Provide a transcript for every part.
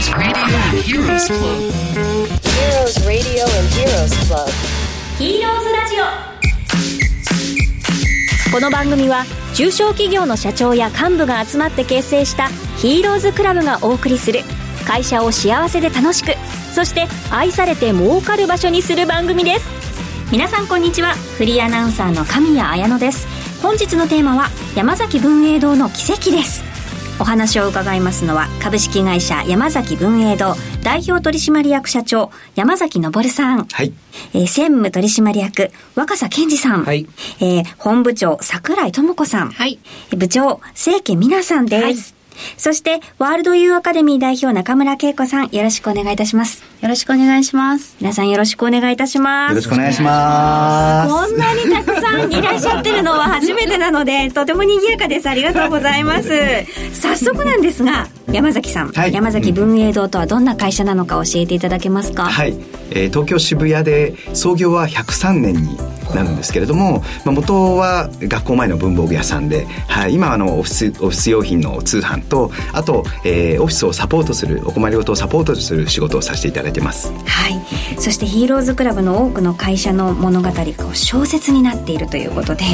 Heroes Radio and Heroes Club. Heroes Radio and Heroes Club. ヒーローズラジオこの番組は中小企業の社長や幹部が集まって結成したヒーローズクラブがお送りする会社を幸せで楽しくそして愛されて儲かる場所にする番組です。皆さんこんにちは。フリーアナウンサーの神谷綾乃です。本日のテーマは山崎文英堂の奇跡ですお話を伺いますのは株式会社山崎文英堂代表取締役社長山崎昇さん、はい。えー専務取締役若狭健二さん、はい。えー本部長桜井智子さん、はい。部長清家美奈さんです、そしてワールドユーアカデミー代表中村恵子さんよろしくお願いいたします。よろしくお願いします。皆さんよろしくお願いいたします。よろしくお願いします。こんなにたくさんいらっしゃってるのは初めてなので、とても賑やかです。ありがとうございます。早速なんですが、山崎さん、はい。山崎文英堂とはどんな会社なのか教えていただけますか？はい、えー東京渋谷で創業は103年になるんですけれども、まあ、元は学校前の文房具屋さんで、はい、今はあのオフィスオフィス用品の通販とあと、えーオフィスをサポートするお困りごとをサポートする仕事をさせていただいてますはい。そしてヒーローズクラブの多くの会社の物語が小説になっているということで、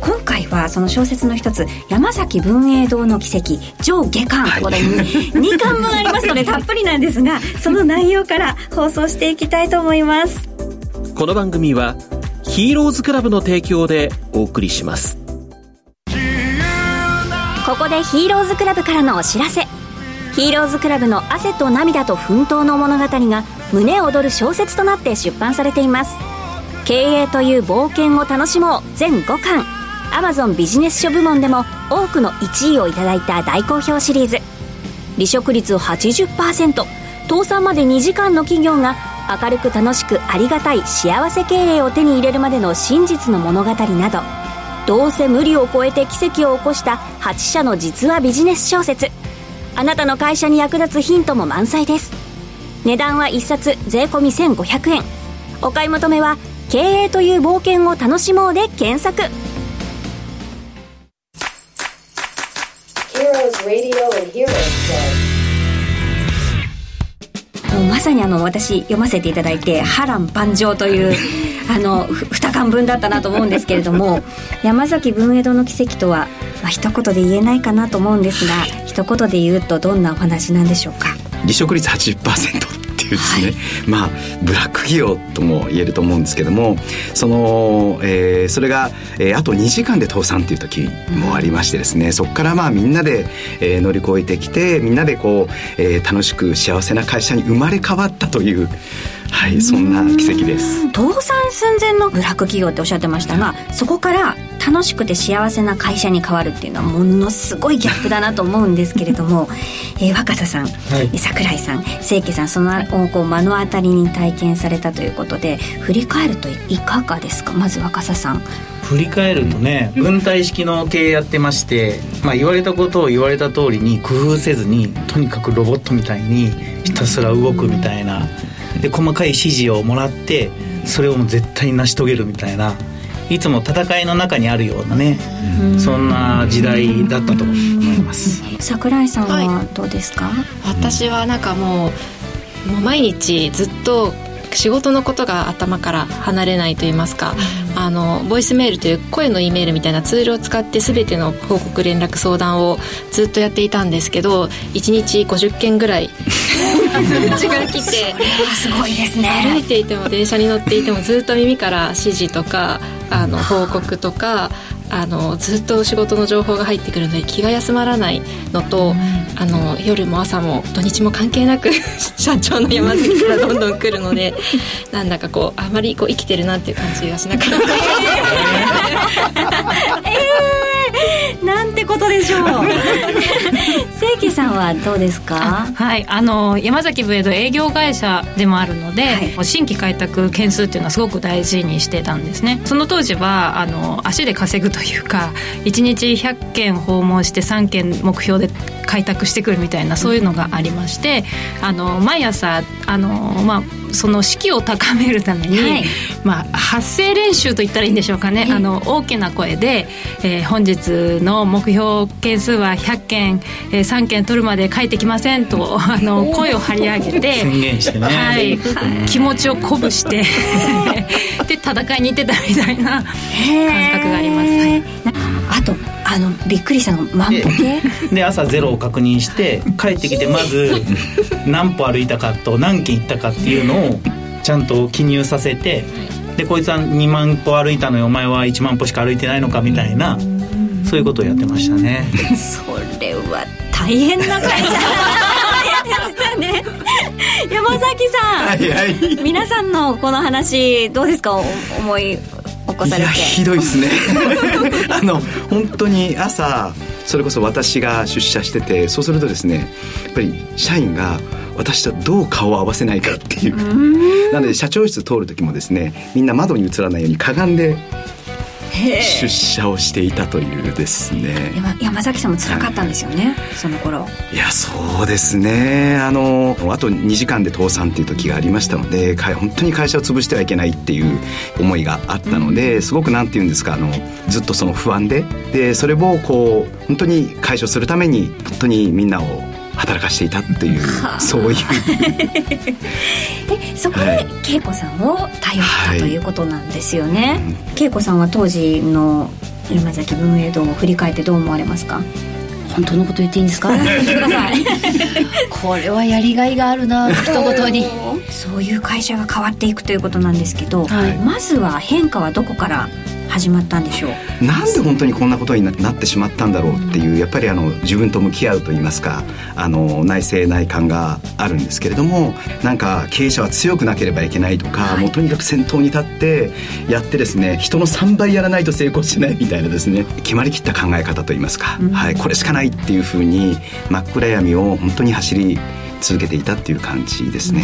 今回はその小説の一つ、山崎文英堂の奇跡、上下巻、はいこれ2 巻分ありますのでたっぷりなんですが、その内容から放送していきたいと思います。この番組はヒーローズクラブの提供でお送りします。ここでヒーローズクラブからのお知らせ。ヒーローズクラブの汗と涙と奮闘の物語が胸躍る小説となって出版されています。経営という冒険を楽しもう全5巻。Amazon ビジネス書部門でも多くの1位をいただいた大好評シリーズ。離職率80%倒産まで2時間の企業が明るく楽しくありがたい幸せ経営を手に入れるまでの真実の物語などどうせ無理を超えて奇跡を起こした8社の実話ビジネス小説。あなたの会社に役立つヒントも満載です。値段は1冊税込1500円。お買い求めは「経営という冒険を楽しもう」で検索。まさにあの私読ませていただいて波乱万丈という あのふ2巻分だったなと思うんですけれども山崎文江戸の奇跡とは、まあ、一言で言えないかなと思うんですが一言で言うとどんなお話なんでしょうか？離職率80%っていうですね、まあブラック企業とも言えると思うんですけどもその、えーそれが、えーあと2時間で倒産っていう時もありましてですね、そこからまあみんなで、えー乗り越えてきてみんなでこう、えー楽しく幸せな会社に生まれ変わったという、はい、そんな奇跡です。倒産寸前のブラック企業っておっしゃってましたがそこから楽しくて幸せな会社に変わるっていうのはものすごいギャップだなと思うんですけれども、えー若狭さん、桜井さん清家さんそのをこう目の当たりに体験されたということで振り返るといかがですか？まず若狭さん。振り返るとね分体式の経営やってまして、まあ、言われたことを言われた通りに工夫せずにとにかくロボットみたいにひたすら動くみたいなで細かい指示をもらってそれをもう絶対に成し遂げるみたいないつも戦いの中にあるようなねそんな時代だったと思います。桜井さんはどうですか、私はなんかもうもう毎日ずっと仕事のことが頭から離れないと言いますか、あのボイスメールという声の E メールみたいなツールを使って全ての報告連絡相談をずっとやっていたんですけど1日50件ぐらい通知が来て。すごいです歩ねいていても電車に乗っていてもずっと耳から指示とかあの報告とかあのずっと仕事の情報が入ってくるので気が休まらないのと、あの夜も朝も土日も関係なく 社長の山崎からどんどん来るので なんだかこうあまりこう生きてるなっていう感じがしなかった。なんてことでしょう。清家さんはどうですか？はい、あの山崎ブエド営業会社でもあるので、はい。新規開拓件数っていうのはすごく大事にしてたんですね。その当時はあの足で稼ぐというか1日100件訪問して3件目標で開拓してくるみたいなそういうのがありましてあの毎朝あの、まあ、その士気を高めるために、はい。まあ、発声練習と言ったらいいんでしょうかね、あの大きな声で、えー本日の目標件数は100件、えー3件取るまで帰ってきませんとあの声を張り上げて宣言してね。はい、気持ちを鼓舞して で戦いに行ってたみたいな感覚があります、はい。あとあのびっくりしたの万歩計で朝ゼロを確認して帰ってきてまず何歩歩いたかと何軒行ったかっていうのをちゃんと記入させてでこいつは2万歩歩いたのよお前は1万歩しか歩いてないのかみたいなそういうことをやってましたね。それは大変な会社でしたね。山崎さん、はいはい。皆さんのこの話どうですか？お思い起こされて。いやひどいですね。あの本当に朝それこそ私が出社しててそうするとですねやっぱり社員が私とどう顔を合わせないかっていう。なので社長室通る時もですねみんな窓に映らないようにかがんで出社をしていたというですね。山山崎さんも辛かったんですよね、その頃。いやそうですね。あのあと2時間で倒産っていう時がありましたのでか本当に会社を潰してはいけないっていう思いがあったので、すごくなんて言うんですかあのずっとその不安ででそれをこう本当に解消するために本当にみんなを働かしていたっていうそういう。でそこではい。恵子さんを頼ったということなんですよね、恵子さんは当時の山崎文栄堂を振り返ってどう思われますか？本当のこと言っていいんですか？これはやりがいがあるな一言に。そういう会社が変わっていくということなんですけど、はい。まずは変化はどこから始まったんでしょう。なんで本当にこんなことにななってしまったんだろうっていうやっぱりあの自分と向き合うといいますかあの内政内観があるんですけれどもなんか経営者は強くなければいけないとか、もうとにかく先頭に立ってやってですね人の3倍やらないと成功しないみたいなですね決まりきった考え方といいますか、はい、これしかないっていうふうに真っ暗闇を本当に走り続けていたっていう感じですね。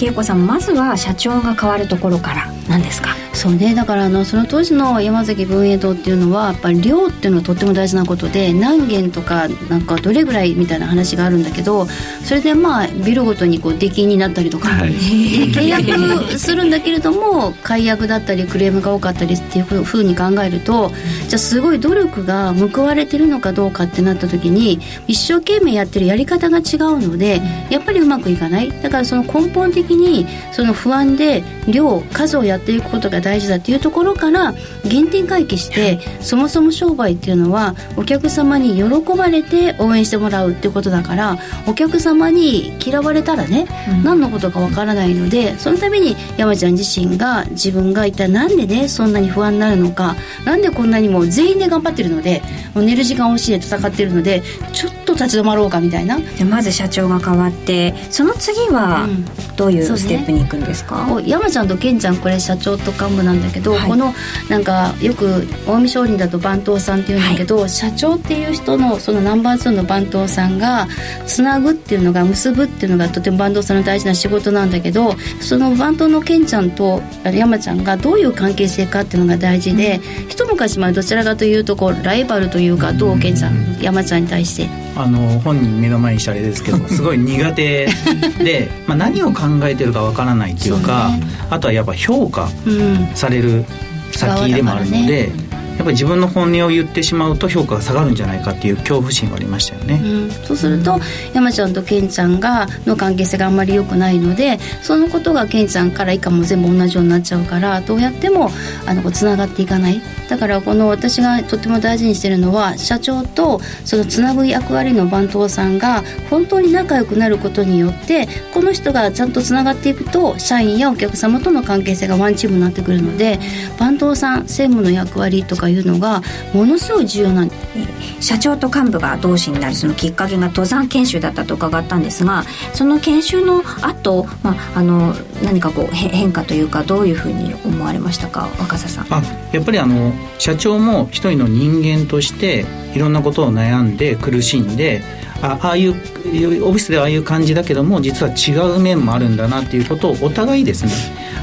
恵子さんまずは社長が変わるところから何ですか？そうね。だからあのその当時の山崎文栄堂っていうのはやっぱり量っていうのはとっても大事なことで何軒とかなんかどれぐらいみたいな話があるんだけどそれでまあビルごとにこう出禁になったりとか、はい。で契約するんだけれども解約だったりクレームが多かったりっていうふうに考えるとじゃあすごい努力が報われてるのかどうかってなった時に一生懸命やってるやり方が違うのでやっぱりうまくいかない。だからその根本的にその不安で量数をやっていくことが大事だっていうところから原点回帰してそもそも商売っていうのはお客様に喜ばれて応援してもらうっていうことだからお客様に嫌われたらね、何のことかわからないのでそのために山ちゃん自身が自分が一体なんでねそんなに不安になるのかなんでこんなにも全員で頑張ってるのでもう寝る時間を惜しいで戦ってるのでちょっと立ち止まろうかみたいな。でまず社長が変わってその次はうん。どういうステップに行くんですか、こう山ちゃんとケンちゃんこれ社長と幹部なんだけど、はい。このなんかよく近江商人だと番頭さんっていうんだけど、社長っていう人のそのナンバー2の番頭さんがつなぐっていうのが結ぶっていうのがとても番頭さんの大事な仕事なんだけどその番頭のケンちゃんと山ちゃんがどういう関係性かっていうのが大事で、一昔前どちらかというとこうライバルというかどうケンちゃん。山ちゃんに対してあの本人目の前にしたあれですけど すごい苦手で、まあ、何を考えてるかわからないっていうかあとはやっぱ評価うんされる先でもあるので、やっぱり自分の本音を言ってしまうと評価が下がるんじゃないかっていう恐怖心がありましたよね。うん、そうすると山ちゃんとケンちゃんがの関係性があんまり良くないのでそのことがケンちゃんから以下も全部同じようになっちゃうからどうやってもあのこうつながっていかないだからこの私がとっても大事にしてるのは社長とそのつなぐ役割の番頭さんが本当に仲良くなることによってこの人がちゃんとつながっていくと社員やお客様との関係性がワンチームになってくるので番頭さん専務の役割とかいうのがものすごい重要なん社長と幹部が同志になるそのきっかけが登山研修だったと伺ったんですがその研修の後、まああの何かこう変化というかどういうふうに思われましたか？若狭さん。あやっぱりあの社長も一人の人間としていろんなことを悩んで苦しんであああいうオフィスではああいう感じだけども実は違う面もあるんだなっていうことをお互いですね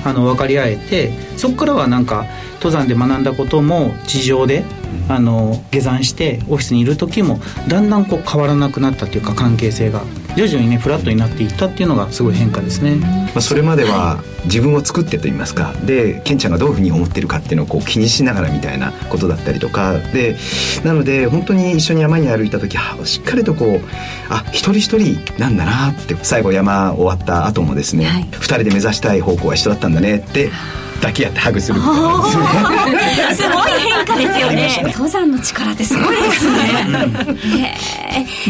あの分かり合えてそこからはなんか登山で学んだことも地上であの下山してオフィスにいる時もだんだんこう変わらなくなったっていうか関係性が徐々にねフラットになっていったっていうのがすごい変化ですね、まあ、それまでは自分を作ってと言いますかでケンちゃんがどういうふうに思ってるかっていうのをこう気にしながらみたいなことだったりとかでなので本当に一緒に山に歩いた時しっかりとこうあ一人一人なんだなって最後山終わった後もですね、はい、2人で目指したい方向は一緒だったんだねって抱き合ってハグするみたいな。すごい変化ですよね。登山の力ってすごいですね。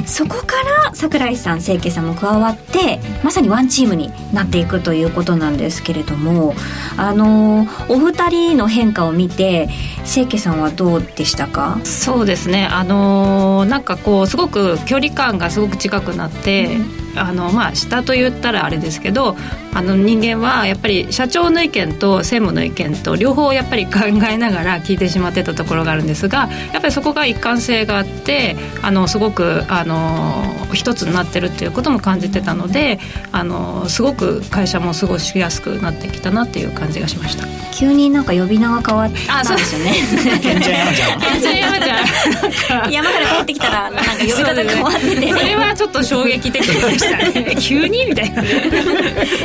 そこから櫻井さん清家さんも加わってまさにワンチームになっていくということなんですけれどもあのお二人の変化を見て清家さんはどうでしたか？そうですね。あのなんかこうすごく距離感がすごく近くなって、うん。あのまあ下と言ったらあれですけどあの人間はやっぱり社長の意見と専務の意見と両方やっぱり 考えながら聞いてしまってたところがあるんですがやっぱりそこが一貫性があってあのすごくあの一つになってるっていうことも感じてたのであのすごく会社も過ごしやすくなってきたなっていう感じがしました。急になんか呼び名が変わったんですよね。山ちゃん山から帰ってきたらなんか呼び方変わってて。それはちょっと衝撃的でした。ね急にみたいな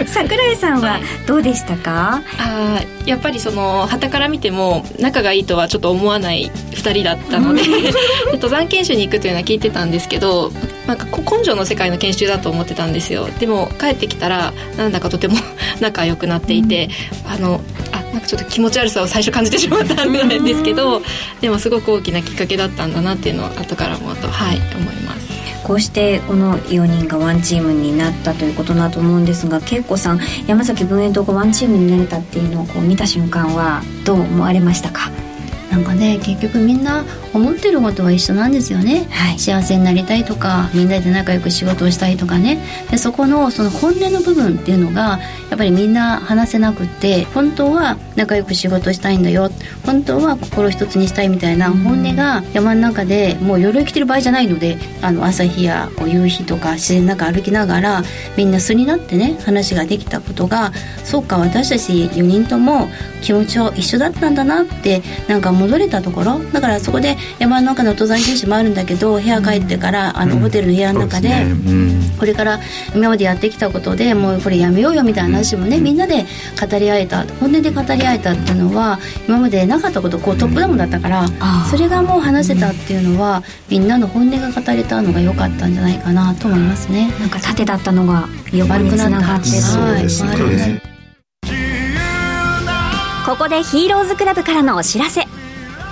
桜井さんはどうでしたか？あやっぱりその旗から見ても仲がいいとはちょっと思わない2人だったので登山研修に行くというのは聞いてたんですけどなんか根性の世界の研修だと思ってたんですよ。でも帰ってきたらなんだかとても仲良くなっていて、うん、あのあなんかちょっと気持ち悪さを最初感じてしまったんですけどでもすごく大きなきっかけだったんだなっていうのは後からもとはい思います。こうしてこの4人がワンチームになったということだと思うんですが恵子さん山崎文園とがワンチームになれたっていうのをこう見た瞬間はどう思われましたか？なんかね結局みんな思ってることは一緒なんですよね、はい、幸せになりたいとかみんなで仲良く仕事をしたいとかね。でそこのその本音の部分っていうのがやっぱりみんな話せなくって本当は仲良く仕事したいんだよ。本当は心一つにしたいみたいな本音が山の中でもう夜生きてる場合じゃないのであの朝日や夕日とか自然の中歩きながらみんな素になってね話ができたことがそうか私たち4人とも気持ちは一緒だったんだなってなんか戻れたところ。だからそこで山の中の登山研修もあるんだけど部屋帰ってからあの、ホテルの部屋の中で、これから今までやってきたことでもうこれやめようよみたいな話もね、みんなで語り合えた本音で語り合えたっていうのは今までなかったことこうトップダウンだったから、それがもう話せたっていうのはみんなの本音が語れたのが良かったんじゃないかなと思いますね。なんか縦だったのが横につながってそうですね。ここでヒーローズクラブからのお知らせ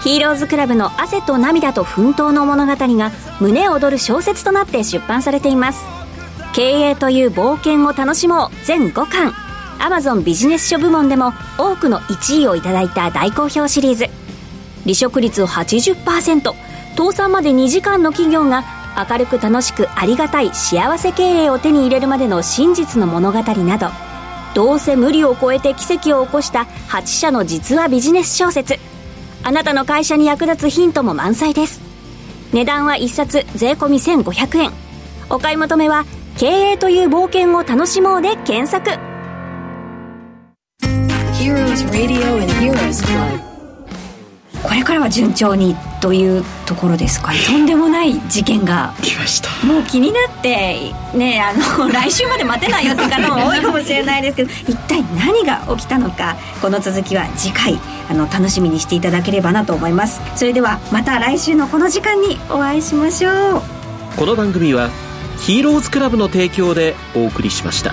ヒーローズクラブの汗と涙と奮闘の物語が胸躍る小説となって出版されています。経営という冒険を楽しもう全5巻。Amazon ビジネス書部門でも多くの1位をいただいた大好評シリーズ。離職率80%倒産まで2時間の企業が明るく楽しくありがたい幸せ経営を手に入れるまでの真実の物語など。どうせ無理を超えて奇跡を起こした8社の実話ビジネス小説。あなたの会社に役立つヒントも満載です。値段は1冊税込1500円。お買い求めは「経営という冒険を楽しもう」で検索。Heroes Radio and Heroes Club これからは順調にというところですか？とんでもない事件が。来ました。もう気になってねあの 来週まで待てないよって方も多いかもしれないですけど一体何が起きたのか？この続きは次回あの楽しみにしていただければなと思います。それではまた来週のこの時間にお会いしましょう。この番組はヒーローズクラブの提供でお送りしました。